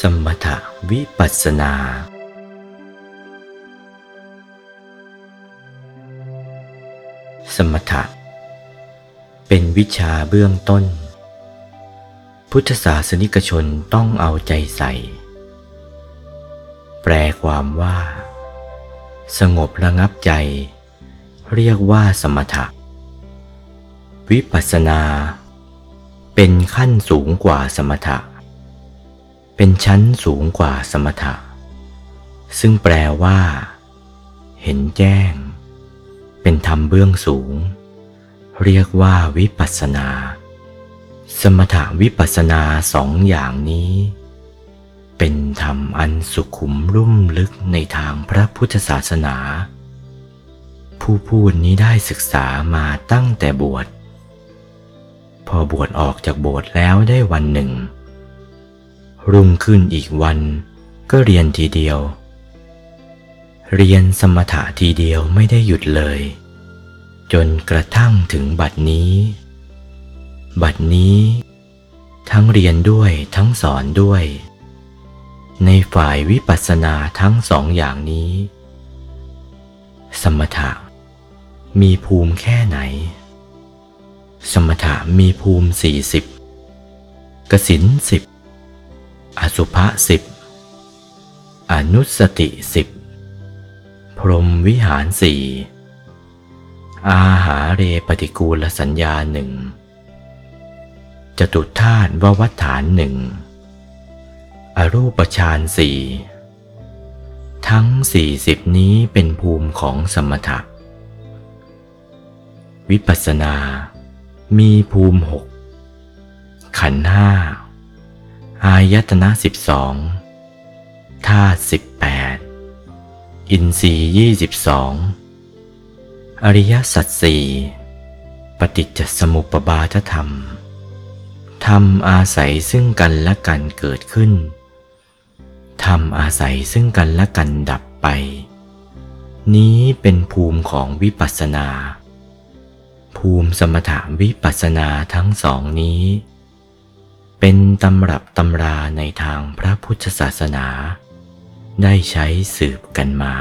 สมถวิปัสนา สมถะ เป็นวิชาเบื้องต้น พุทธศาสนิกชนต้องเอาใจใส่ แปลความว่า สงบระงับใจ เรียกว่าสมถะ วิปัสนา เป็นขั้นสูงกว่าสมถะ เป็นชั้นสูงกว่าสมถะ ซึ่งแปลว่า เห็นแจ้ง เป็นธรรมเบื้องสูง เรียกว่าวิปัสสนา สมถะวิปัสสนาสองอย่างนี้ เป็นธรรมอันสุขุมรุ่มลึกในทางพระพุทธศาสนา ผู้พูดนี้ได้ศึกษามาตั้งแต่บวช พอบวชออกจากโบสถ์แล้วได้วันหนึ่ง รุ่งขึ้นอีกวัน ก็เรียนทีเดียว เรียนสมถะทีเดียวไม่ได้หยุดเลย จนกระทั่งถึงบัดนี้ บัดนี้ ทั้งเรียนด้วยทั้งสอนด้วย ในฝ่ายวิปัสสนาทั้งสองอย่างนี้ สมถะ มีภูมิแค่ไหน สมถะมีภูมิสี่สิบกสินสิบ สุภะสิบอนุสติสิบพรมวิหารสี่อาหาเรปฏิกูลสัญญาหนึ่งจตุธาตุววัฏฐานหนึ่งอรูปฌานสี่ทั้งสี่สิบนี้เป็นภูมิของสมถะ วิปัสสนา มีภูมิหกขันธ์ห้า อายตนะสิบสองธาตุสิบแปดอินทรีย์ยี่สิบสองอริยสัจสี่ปฏิจจสมุปบาทธรรม ธรรมอาศัยซึ่งกันและกันเกิดขึ้น ธรรมอาศัยซึ่งกันและกันดับไป นี้เป็นภูมิของวิปัสสนา ภูมิสมถะวิปัสสนาทั้งสองนี้ เป็นตำรับตำราในทางพระพุทธศาสนา ได้ใช้สืบกันมา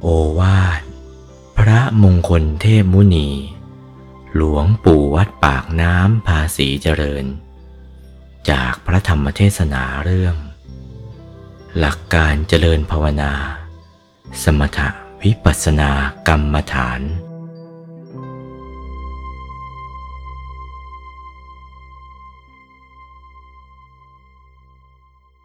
โอวาท พระมงคลเทพมุนี หลวงปู่วัดปากน้ำภาษีเจริญ จากพระธรรมเทศนาเรื่อง หลักการเจริญภาวนา สมถะวิปัสสนากรรมฐาน